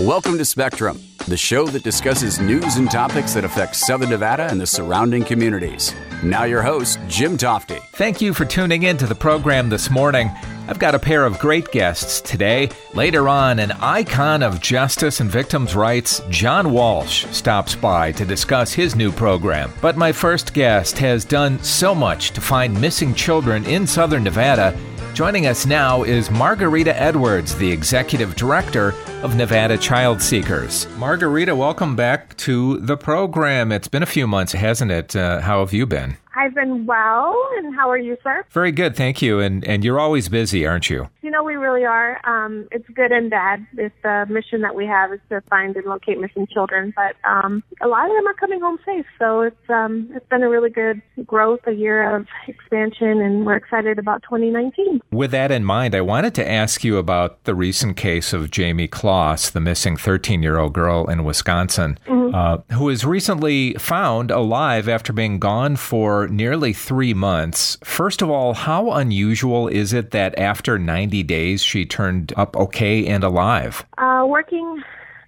Welcome to Spectrum, the show that discusses news and topics that affect Southern Nevada and the surrounding communities. Now, your host, Jim Tofte. Thank you for tuning in to the program this morning. I've got a pair of great guests today. Later on, an icon of justice and victims' rights, John Walsh, stops by to discuss his new program. But my first guest has done so much to find missing children in Southern Nevada. Joining us now is Margarita Edwards, the executive director of Nevada Child Seekers. Margarita, welcome back to the program. It's been a few months, hasn't it? Uh, how have you been? I've been well, and how are you, sir? Very good, thank you. And and you're always busy, aren't you? You know, we really are. Um, it's good and bad. It's the mission that we have is to find and locate missing children, but um, a lot of them are coming home safe. So it's um, it's been a really good growth, a year of expansion, and we're excited about 2019. With that in mind, I wanted to ask you about the recent case of Jayme Closs, the missing 13 year old girl in Wisconsin, mm-hmm. uh, who was recently found alive after being gone for nearly three months. First of all, how unusual is it that after 90 days she turned up okay and alive? Uh, working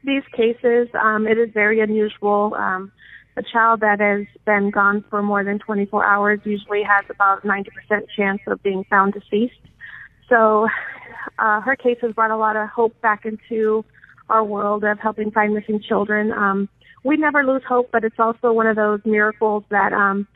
these cases, um, it is very unusual. Um, a child that has been gone for more than 24 hours usually has about 90% chance of being found deceased. So uh, her case has brought a lot of hope back into our world of helping find missing children. Um, we never lose hope, but it's also one of those miracles that um,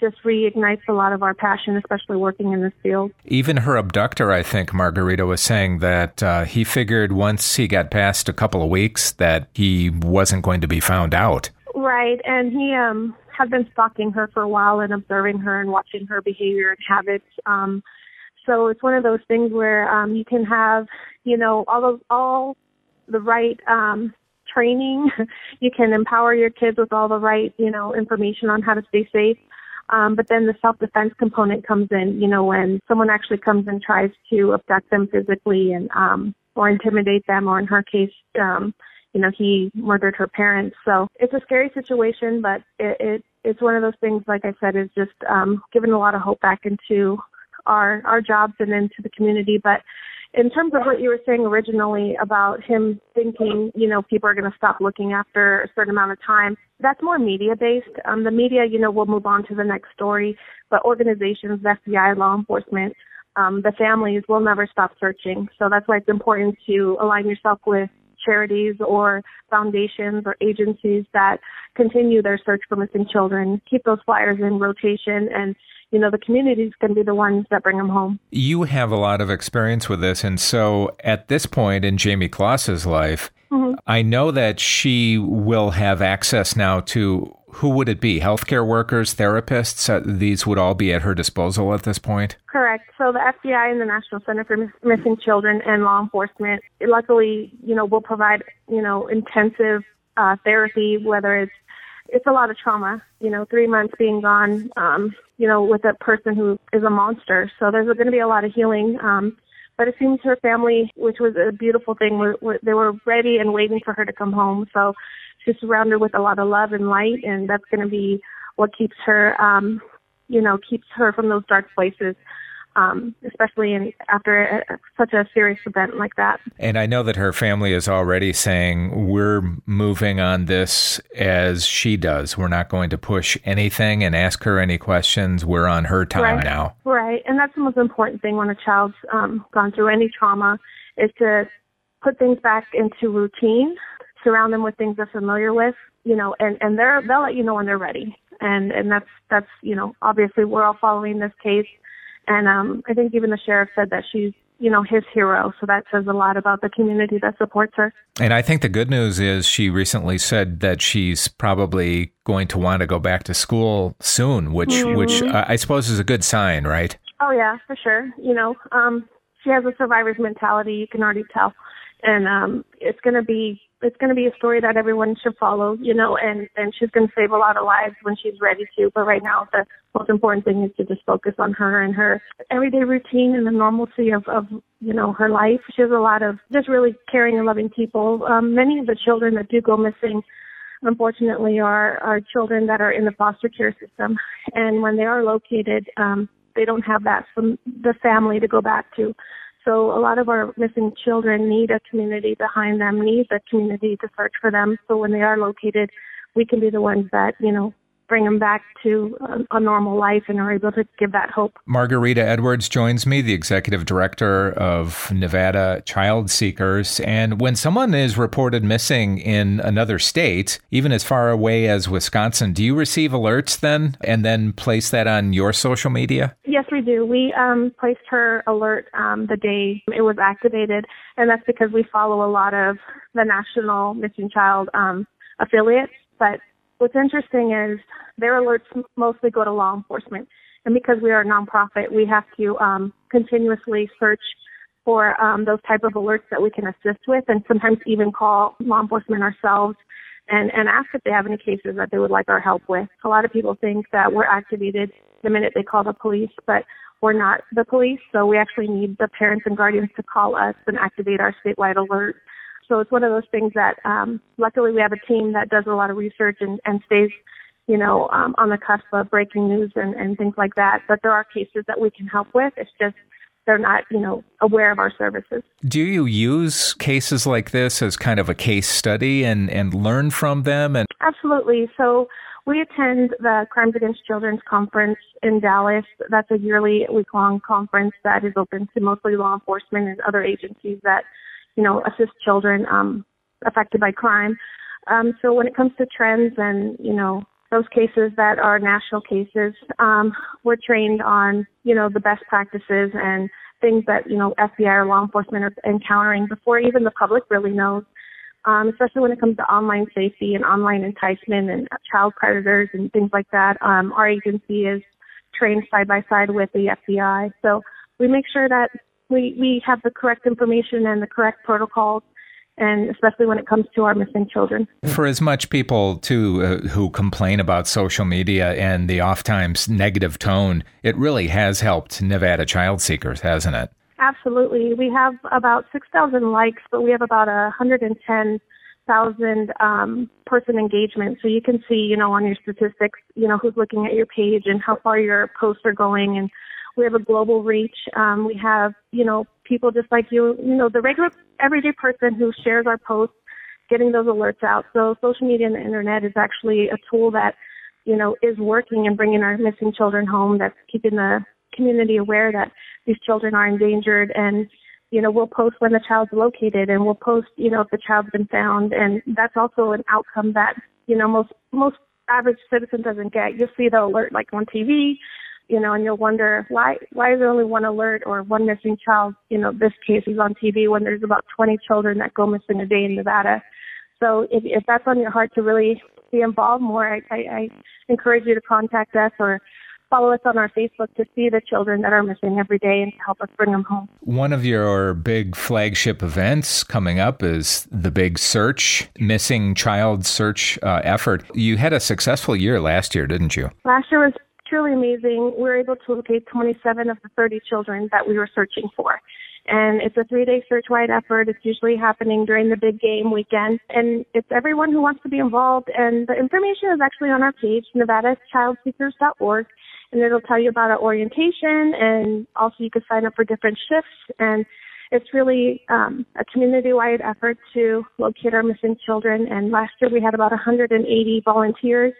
just reignites a lot of our passion, especially working in this field. Even her abductor, I think, Margarita was saying that uh, he figured once he got past a couple of weeks that he wasn't going to be found out. Right, and he um, had been stalking her for a while and observing her and watching her behavior and habits. Um, so it's one of those things where um, you can have, you know, all of all the right um, training. you can empower your kids with all the right, you know, information on how to stay safe. Um, but then the self-defense component comes in, you know, when someone actually comes and tries to abduct them physically and, um, or intimidate them, or in her case, um, you know, he murdered her parents. So it's a scary situation, but it, it it's one of those things, like I said, is just um, giving a lot of hope back into our our jobs and into the community. But in terms of what you were saying originally about him thinking, you know, people are going to stop looking after a certain amount of time, that's more media based. Um, the media, you know, will move on to the next story, but organizations, FBI, law enforcement, um, the families will never stop searching. So that's why it's important to align yourself with charities or foundations or agencies that continue their search for missing children. Keep those flyers in rotation and you know, the community is going to be the ones that bring them home. You have a lot of experience with this. And so at this point in Jayme Closs's life, mm-hmm. I know that she will have access now to who would it be? Healthcare workers, therapists? Uh, these would all be at her disposal at this point? Correct. So the FBI and the National Center for Missing Children and law enforcement, luckily, you know, will provide, you know, intensive uh, therapy, whether it's it's a lot of trauma, you know, three months being gone, um, you know, with a person who is a monster. So there's going to be a lot of healing. Um, but it seems her family, which was a beautiful thing, were, were, they were ready and waiting for her to come home. So she's surrounded with a lot of love and light, and that's going to be what keeps her, um, you know, keeps her from those dark places um, especially in, after a, such a serious event like that. And I know that her family is already saying, we're moving on this as she does. We're not going to push anything and ask her any questions. We're on her time right. now. Right. And that's the most important thing when a child's um, gone through any trauma is to put things back into routine, surround them with things they're familiar with, you know, and, and they're, they'll let you know when they're ready. And, and that's, that's, you know, obviously we're all following this case and um, I think even the sheriff said that she's, you know, his hero. So that says a lot about the community that supports her. And I think the good news is she recently said that she's probably going to want to go back to school soon, which mm-hmm. which I suppose is a good sign, right? Oh yeah, for sure. You know, um, she has a survivor's mentality. You can already tell, and um, it's going to be it's going to be a story that everyone should follow, you know, and, and she's going to save a lot of lives when she's ready to. But right now, the most important thing is to just focus on her and her everyday routine and the normalcy of, of you know, her life. She has a lot of just really caring and loving people. Um, many of the children that do go missing, unfortunately, are, are children that are in the foster care system. And when they are located, um, they don't have that from the family to go back to. So a lot of our missing children need a community behind them, need a community to search for them. So when they are located, we can be the ones that, you know, bring them back to a, a, normal life and are able to give that hope. Margarita Edwards joins me, the executive director of Nevada Child Seekers. And when someone is reported missing in another state, even as far away as Wisconsin, do you receive alerts then and then place that on your social media? Yes, we do. We um, placed her alert um, the day it was activated, and that's because we follow a lot of the National Missing Child um, affiliates. But What's interesting is their alerts mostly go to law enforcement. And because we are a nonprofit, we have to um, continuously search for um, those type of alerts that we can assist with and sometimes even call law enforcement ourselves and, and ask if they have any cases that they would like our help with. A lot of people think that we're activated the minute they call the police, but we're not the police, so we actually need the parents and guardians to call us and activate our statewide alert so it's one of those things that um, luckily we have a team that does a lot of research and, and stays, you know, um, on the cusp of breaking news and, and things like that. But there are cases that we can help with. It's just they're not, you know, aware of our services. Do you use cases like this as kind of a case study and, and learn from them? And absolutely. So we attend the Crimes Against Children's conference in Dallas. That's a yearly week long conference that is open to mostly law enforcement and other agencies that you know, assist children um, affected by crime. Um, so when it comes to trends and, you know, those cases that are national cases, um, we're trained on, you know, the best practices and things that, you know, FBI or law enforcement are encountering before even the public really knows. Um, especially when it comes to online safety and online enticement and child predators and things like that. Um, our agency is trained side by side with the FBI. So we make sure that we we have the correct information and the correct protocols and especially when it comes to our missing children. For as much people too uh, who complain about social media and the oftentimes negative tone, it really has helped Nevada child seekers, hasn't it? Absolutely. We have about 6,000 likes, but we have about a 110,000 um, person engagement. So you can see, you know, on your statistics, you know, who's looking at your page and how far your posts are going and we have a global reach. Um, we have, you know, people just like you, you know, the regular everyday person who shares our posts, getting those alerts out. So social media and the internet is actually a tool that, you know, is working and bringing our missing children home. That's keeping the community aware that these children are endangered and you know, we'll post when the child's located and we'll post, you know, if the child's been found and that's also an outcome that, you know, most most average citizen doesn't get. You'll see the alert like on TV you know, and you'll wonder why why is there only one alert or one missing child? You know, this case is on TV when there's about 20 children that go missing a day in Nevada. So if, if that's on your heart to really be involved more, I, I, I encourage you to contact us or follow us on our Facebook to see the children that are missing every day and to help us bring them home. One of your big flagship events coming up is the big search, missing child search uh, effort. You had a successful year last year, didn't you? Last year was truly amazing. We were able to locate 27 of the 30 children that we were searching for. And it's a three day search wide effort. It's usually happening during the big game weekend. And it's everyone who wants to be involved. And the information is actually on our page, nevadachildseekers.org. And it'll tell you about our orientation and also you can sign up for different shifts. And it's really um, a community-wide effort to locate our missing children. And last year we had about 180 volunteers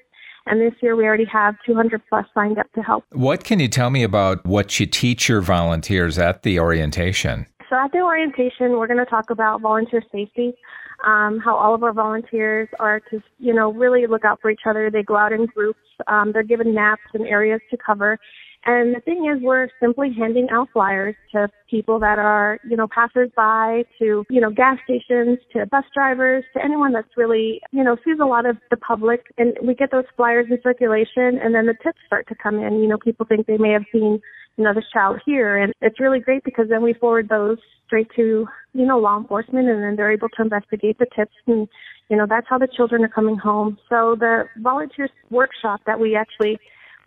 and this year we already have 200 plus signed up to help. What can you tell me about what you teach your volunteers at the orientation? So at the orientation, we're going to talk about volunteer safety, um, how all of our volunteers are to, you know, really look out for each other. They go out in groups. Um, they're given maps and areas to cover. And the thing is, we're simply handing out flyers to people that are, you know, passersby, to, you know, gas stations, to bus drivers, to anyone that's really, you know, sees a lot of the public. And we get those flyers in circulation, and then the tips start to come in. You know, people think they may have seen, you know, this child here. And it's really great because then we forward those straight to, you know, law enforcement, and then they're able to investigate the tips. And, you know, that's how the children are coming home. So the volunteers workshop that we actually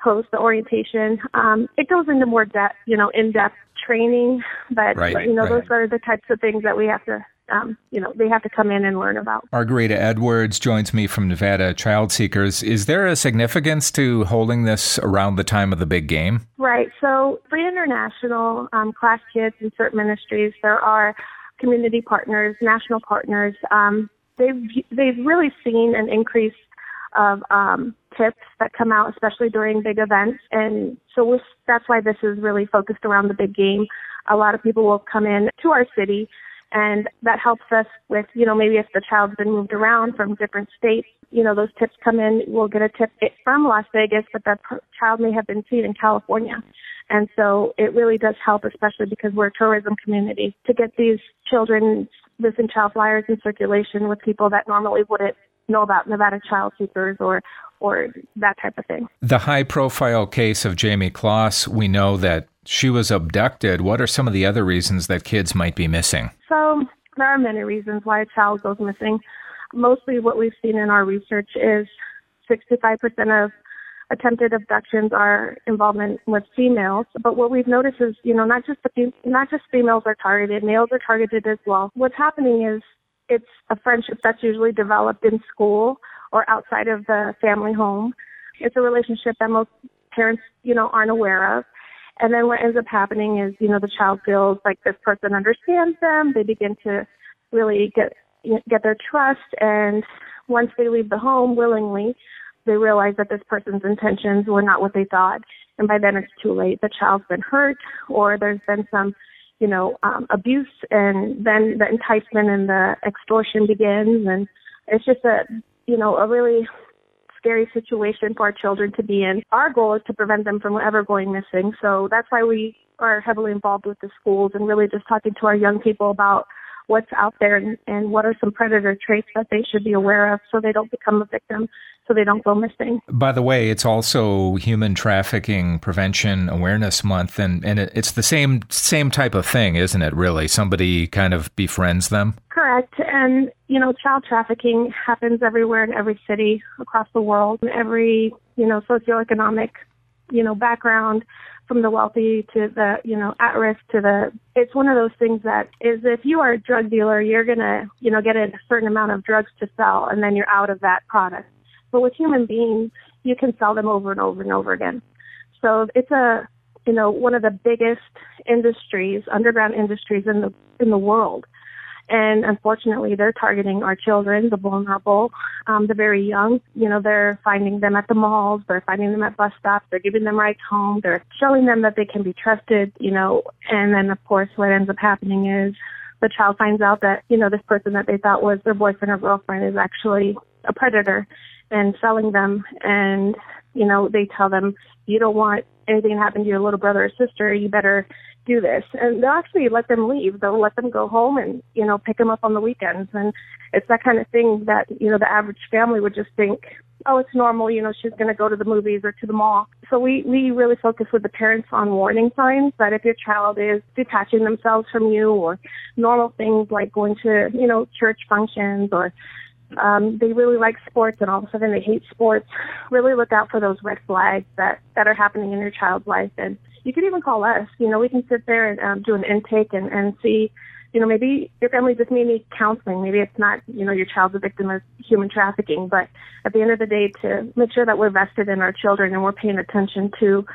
post, the orientation, um, it goes into more depth, you know, in-depth training. But right, you know, right. those are the types of things that we have to um, you know, they have to come in and learn about. Margarita Edwards joins me from Nevada Child Seekers. Is there a significance to holding this around the time of the big game? Right. So, Free International, um, Klaas Kids, and CERT Ministries, there are community partners, national partners. Um, they've they've really seen an increase of um, tips that come out, especially during big events, and so that's why this is really focused around the big game. A lot of people will come in to our city and that helps us with, you know, maybe if the child's been moved around from different states, you know, those tips come in, we'll get a tip from Las Vegas, but that child may have been seen in California. And so it really does help, especially because we're a tourism community, to get these children missing child flyers in circulation with people that normally wouldn't know about Nevada child seekers or or that type of thing. The high profile case of Jayme Closs, we know that she was abducted. What are some of the other reasons that kids might be missing? So, there are many reasons why a child goes missing. Mostly what we've seen in our research is 65% of attempted abductions are involvement with females. But what we've noticed is, you know, not just the, not just females are targeted, males are targeted as well. What's happening is it's a friendship that's usually developed in school or outside of the family home. It's a relationship that most parents, you know, aren't aware of. And then what ends up happening is, you know, the child feels like this person understands them. They begin to really get get their trust, and once they leave the home willingly, they realize that this person's intentions were not what they thought. And by then it's too late. The child's been hurt, or there's been some, you know, um, abuse, and then the enticement and the extortion begins, and it's just a, you know, a really scary situation for our children to be in. Our goal is to prevent them from ever going missing. So that's why we are heavily involved with the schools and really just talking to our young people about what's out there and, and what are some predator traits that they should be aware of so they don't become a victim so they don't go missing. By the way, it's also Human Trafficking Prevention Awareness Month, and, and it, it's the same same type of thing, isn't it? Really, somebody kind of befriends them. Correct, and you know, child trafficking happens everywhere in every city across the world, in every you know socioeconomic you know background from the wealthy to the you know at risk to the it's one of those things that is if you are a drug dealer you're going to you know get a certain amount of drugs to sell and then you're out of that product but with human beings, you can sell them over and over and over again. So it's a, you know, one of the biggest industries, underground industries in the in the world. And unfortunately, they're targeting our children, the vulnerable, um, the very young. You know, they're finding them at the malls, they're finding them at bus stops, they're giving them rides home, they're showing them that they can be trusted, you know, and then of course what ends up happening is the child finds out that, you know, this person that they thought was their boyfriend or girlfriend is actually a predator and selling them. And you know they tell them you don't want anything to happen to your little brother or sister. You better do this. And they'll actually let them leave. They'll let them go home and you know pick them up on the weekends. And it's that kind of thing that you know the average family would just think oh it's normal you know she's going to go to the movies or to the mall. So we we really focus with the parents on warning signs that if your child is detaching themselves from you or normal things like going to you know church functions or um, they really like sports and all of a sudden they hate sports, really look out for those red flags that, that are happening in your child's life. And you can even call us. You know, we can sit there and um, do an intake and, and see, you know, maybe your family just may need counseling. Maybe it's not, you know, your child's a victim of human trafficking. But at the end of the day, to make sure that we're vested in our children and we're paying attention to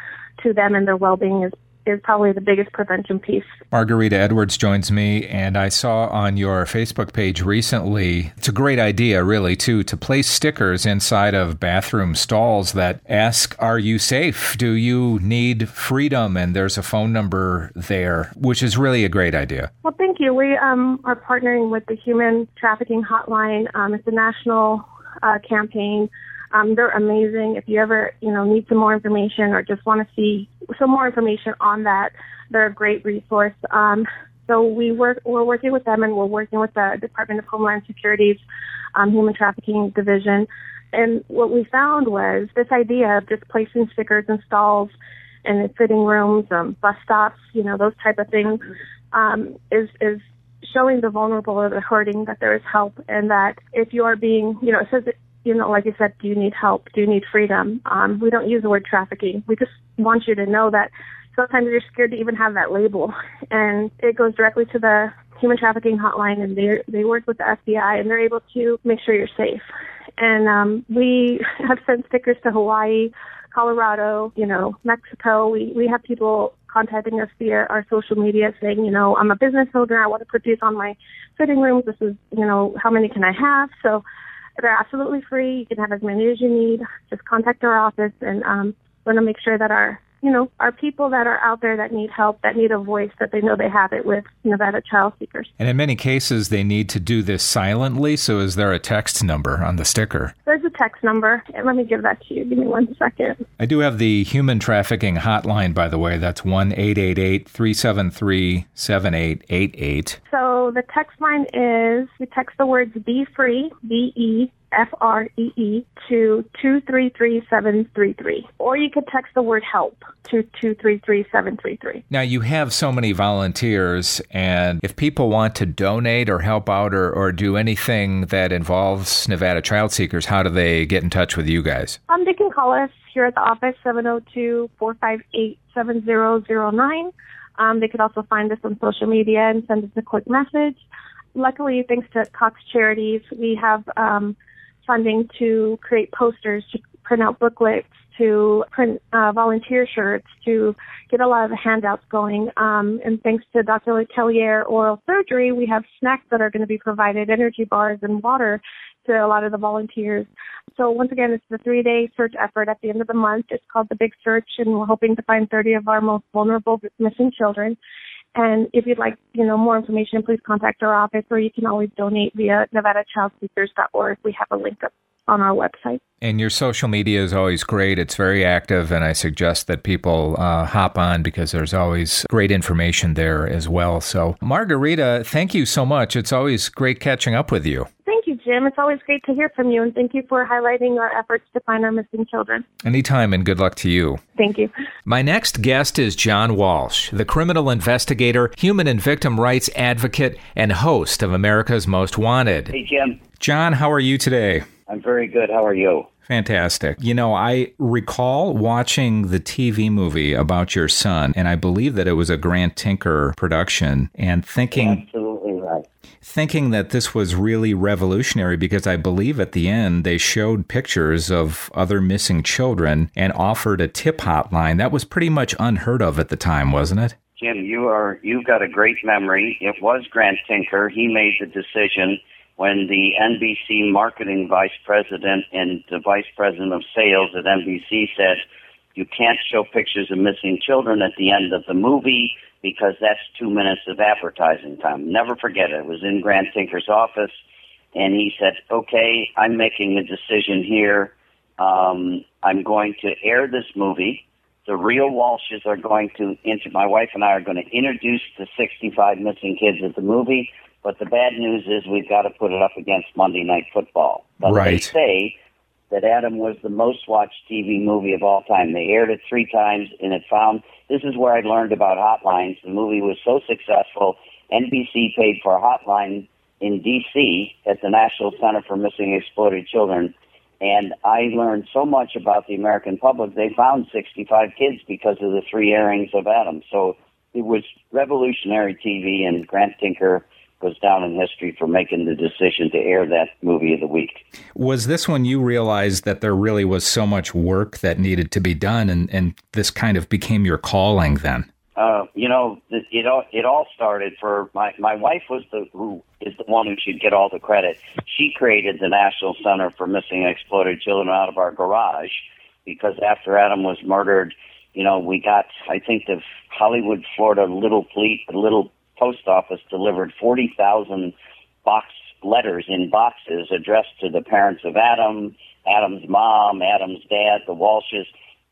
to them and their well-being is is probably the biggest prevention piece. Margarita Edwards joins me, and I saw on your Facebook page recently, it's a great idea, really, too, to place stickers inside of bathroom stalls that ask, Are you safe? Do you need freedom? And there's a phone number there, which is really a great idea. Well, thank you. We um, are partnering with the Human Trafficking Hotline. Um, it's a national uh, campaign. Um, they're amazing. If you ever, you know, need some more information or just want to see some more information on that, they're a great resource. Um, so we work, we're working with them and we're working with the Department of Homeland Security's um, Human Trafficking Division. And what we found was this idea of just placing stickers in stalls and in fitting rooms, um, bus stops, you know, those type of things, um, is, is showing the vulnerable or the hurting that there is help and that if you are being, you know, it says you know, like you said, do you need help? Do you need freedom? Um, we don't use the word trafficking. We just want you to know that sometimes you're scared to even have that label. And it goes directly to the human trafficking hotline, and they they work with the FBI, and they're able to make sure you're safe. And um, we have sent stickers to Hawaii, Colorado, you know, Mexico. We we have people contacting us via our social media saying, you know, I'm a business owner. I want to put these on my fitting rooms. This is, you know, how many can I have? So they're absolutely free. You can have as many as you need. Just contact our office, and um, going to make sure that our you know, are people that are out there that need help, that need a voice, that they know they have it with Nevada Child Seekers. And in many cases, they need to do this silently. So, is there a text number on the sticker? There's a text number. Let me give that to you. Give me one second. I do have the human trafficking hotline, by the way. That's 1 888 373 7888. So, the text line is you text the words be free, B E F R E E to two three three seven three three, or you could text the word help to two three three seven three three. Now you have so many volunteers, and if people want to donate or help out or, or do anything that involves Nevada Child Seekers, how do they get in touch with you guys? Um, they can call us here at the office 702-458-7009. Um, they could also find us on social media and send us a quick message. Luckily, thanks to Cox Charities, we have um, funding to create posters, to print out booklets, to print uh, volunteer shirts, to get a lot of the handouts going. Um, and thanks to Dr. Letelier Oral Surgery, we have snacks that are going to be provided, energy bars and water to a lot of the volunteers. So once again, it's the three-day search effort at the end of the month. It's called the Big Search, and we're hoping to find 30 of our most vulnerable missing children. And if you'd like, you know, more information, please contact our office, or you can always donate via NevadaChildSeekers.org. We have a link up on our website. And your social media is always great. It's very active, and I suggest that people uh, hop on because there's always great information there as well. So, Margarita, thank you so much. It's always great catching up with you. Thank you, Jim. It's always great to hear from you, and thank you for highlighting our efforts to find our missing children. Anytime, and good luck to you. Thank you. My next guest is John Walsh, the criminal investigator, human and victim rights advocate, and host of America's Most Wanted. Hey, Jim. John, how are you today? I'm very good. How are you? Fantastic. You know, I recall watching the TV movie about your son, and I believe that it was a Grant Tinker production, and thinking. Absolutely right. Thinking that this was really revolutionary because I believe at the end they showed pictures of other missing children and offered a tip hotline. That was pretty much unheard of at the time, wasn't it? Jim, you are you've got a great memory. It was Grant Tinker. He made the decision when the NBC marketing vice president and the vice president of sales at NBC said, you can't show pictures of missing children at the end of the movie because that's two minutes of advertising time. Never forget it. It was in Grant Tinker's office, and he said, okay, I'm making a decision here. Um, I'm going to air this movie. The real Walshes are going to, inter- my wife and I are going to introduce the 65 missing kids at the movie. But the bad news is we've got to put it up against Monday Night Football. But right. they say that Adam was the most watched TV movie of all time. They aired it three times, and it found this is where I learned about hotlines. The movie was so successful, NBC paid for a hotline in D.C. at the National Center for Missing and Exploited Children. And I learned so much about the American public. They found 65 kids because of the three airings of Adam. So it was revolutionary TV, and Grant Tinker goes down in history for making the decision to air that movie of the week. Was this when you realized that there really was so much work that needed to be done, and, and this kind of became your calling then? Uh, you know, it all it all started for my my wife was the who is the one who should get all the credit. She created the National Center for Missing and Exploited Children out of our garage because after Adam was murdered, you know, we got I think the Hollywood, Florida Little Fleet, Little post office delivered 40,000 box letters in boxes addressed to the parents of Adam, Adam's mom, Adam's dad, the Walshes,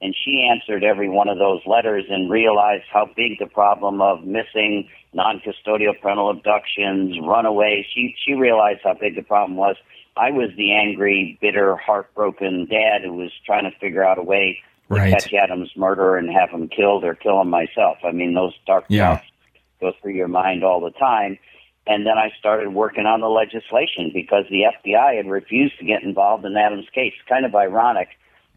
and she answered every one of those letters and realized how big the problem of missing non-custodial parental abductions, runaways. She she realized how big the problem was. I was the angry, bitter, heartbroken dad who was trying to figure out a way to Right. catch Adam's murderer and have him killed or kill him myself. I mean, those dark Yeah. thoughts go through your mind all the time. And then I started working on the legislation because the FBI had refused to get involved in Adam's case. Kind of ironic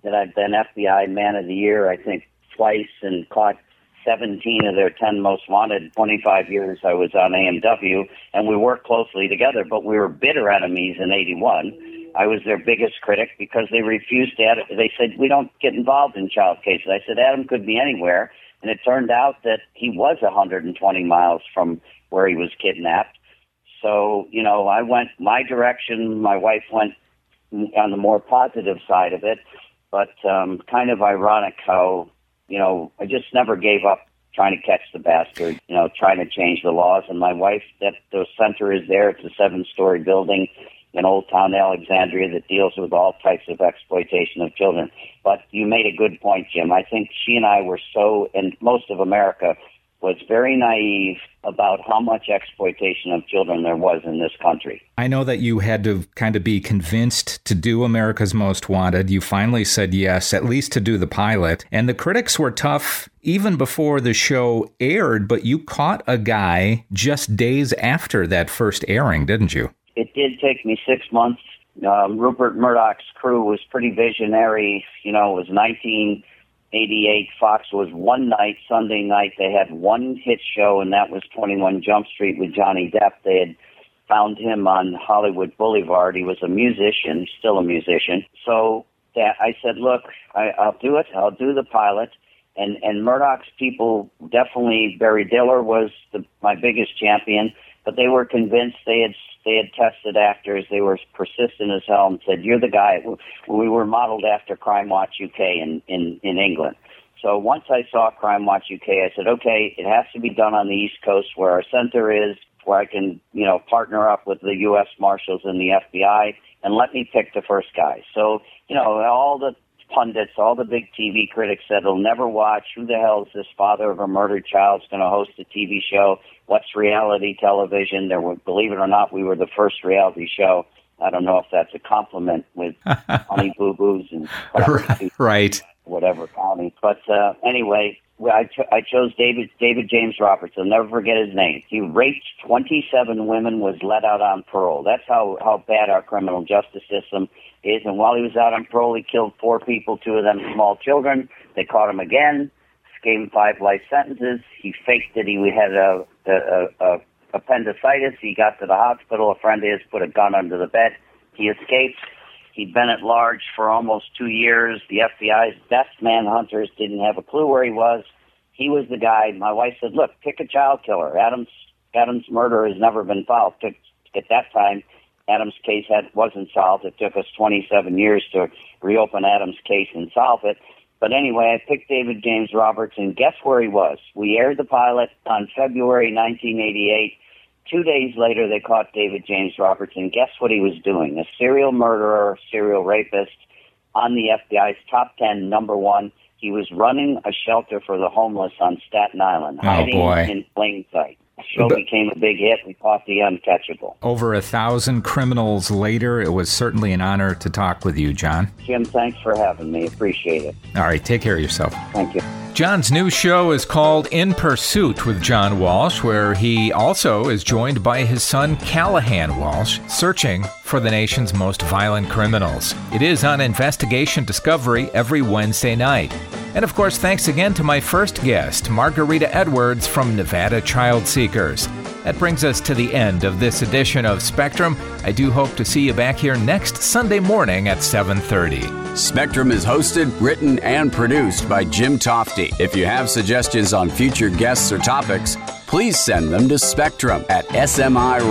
that I've been FBI Man of the Year, I think, twice and caught 17 of their 10 most wanted. 25 years I was on AMW, and we worked closely together, but we were bitter enemies in 81. I was their biggest critic because they refused to. Add, they said we don't get involved in child cases. I said Adam could be anywhere, and it turned out that he was 120 miles from where he was kidnapped. So you know, I went my direction. My wife went on the more positive side of it, but um, kind of ironic how you know I just never gave up trying to catch the bastard. You know, trying to change the laws. And my wife, that the center is there. It's a seven-story building in Old Town Alexandria that deals with all types of exploitation of children. But you made a good point, Jim. I think she and I were so, and most of America was very naive about how much exploitation of children there was in this country. I know that you had to kind of be convinced to do America's Most Wanted. You finally said yes, at least to do the pilot. And the critics were tough even before the show aired, but you caught a guy just days after that first airing, didn't you? It did take me six months. Um, Rupert Murdoch's crew was pretty visionary. You know, it was 1988. Fox was one night, Sunday night. They had one hit show, and that was 21 Jump Street with Johnny Depp. They had found him on Hollywood Boulevard. He was a musician, still a musician. So that I said, look, I, I'll do it. I'll do the pilot. And and Murdoch's people definitely. Barry Diller was the, my biggest champion, but they were convinced they had they had tested actors. They were persistent as hell and said, "You're the guy." We were modeled after Crimewatch UK in in in England. So once I saw Crimewatch UK, I said, "Okay, it has to be done on the East Coast where our center is, where I can, you know, partner up with the U.S. Marshals and the FBI, and let me pick the first guy." So you know, all the pundits, all the big TV critics said they'll never watch. Who the hell is this father of a murdered child going to host a TV show? What's reality television? There were, believe it or not, we were the first reality show. I don't know if that's a compliment with Honey Boo Boos and right, whatever county. But uh, anyway, I, cho- I chose David David James Roberts. I'll never forget his name. He raped 27 women, was let out on parole. That's how how bad our criminal justice system is. And while he was out on parole, he killed four people, two of them small children. They caught him again, gave him five life sentences. He faked that he had a, a, a appendicitis. He got to the hospital. A friend of his put a gun under the bed. He escaped. He'd been at large for almost two years. The FBI's best manhunters didn't have a clue where he was. He was the guy. My wife said, "Look, pick a child killer. Adams Adams' murder has never been solved. At that time, Adams' case had wasn't solved. It took us 27 years to reopen Adams' case and solve it. But anyway, I picked David James Roberts, and guess where he was? We aired the pilot on February 1988. Two days later, they caught David James Robertson. guess what he was doing? A serial murderer, serial rapist on the FBI's top 10, number one. He was running a shelter for the homeless on Staten Island, oh, hiding boy. in plain sight. The show became a big hit. We caught the uncatchable. Over a thousand criminals later, it was certainly an honor to talk with you, John. Jim, thanks for having me. Appreciate it. All right, take care of yourself. Thank you. John's new show is called In Pursuit with John Walsh, where he also is joined by his son Callahan Walsh, searching for the nation's most violent criminals. It is on Investigation Discovery every Wednesday night. And of course, thanks again to my first guest, Margarita Edwards from Nevada Child Seekers. That brings us to the end of this edition of Spectrum. I do hope to see you back here next Sunday morning at 7:30. Spectrum is hosted, written, and produced by Jim Tofte. If you have suggestions on future guests or topics, please send them to spectrum at smiradio.com.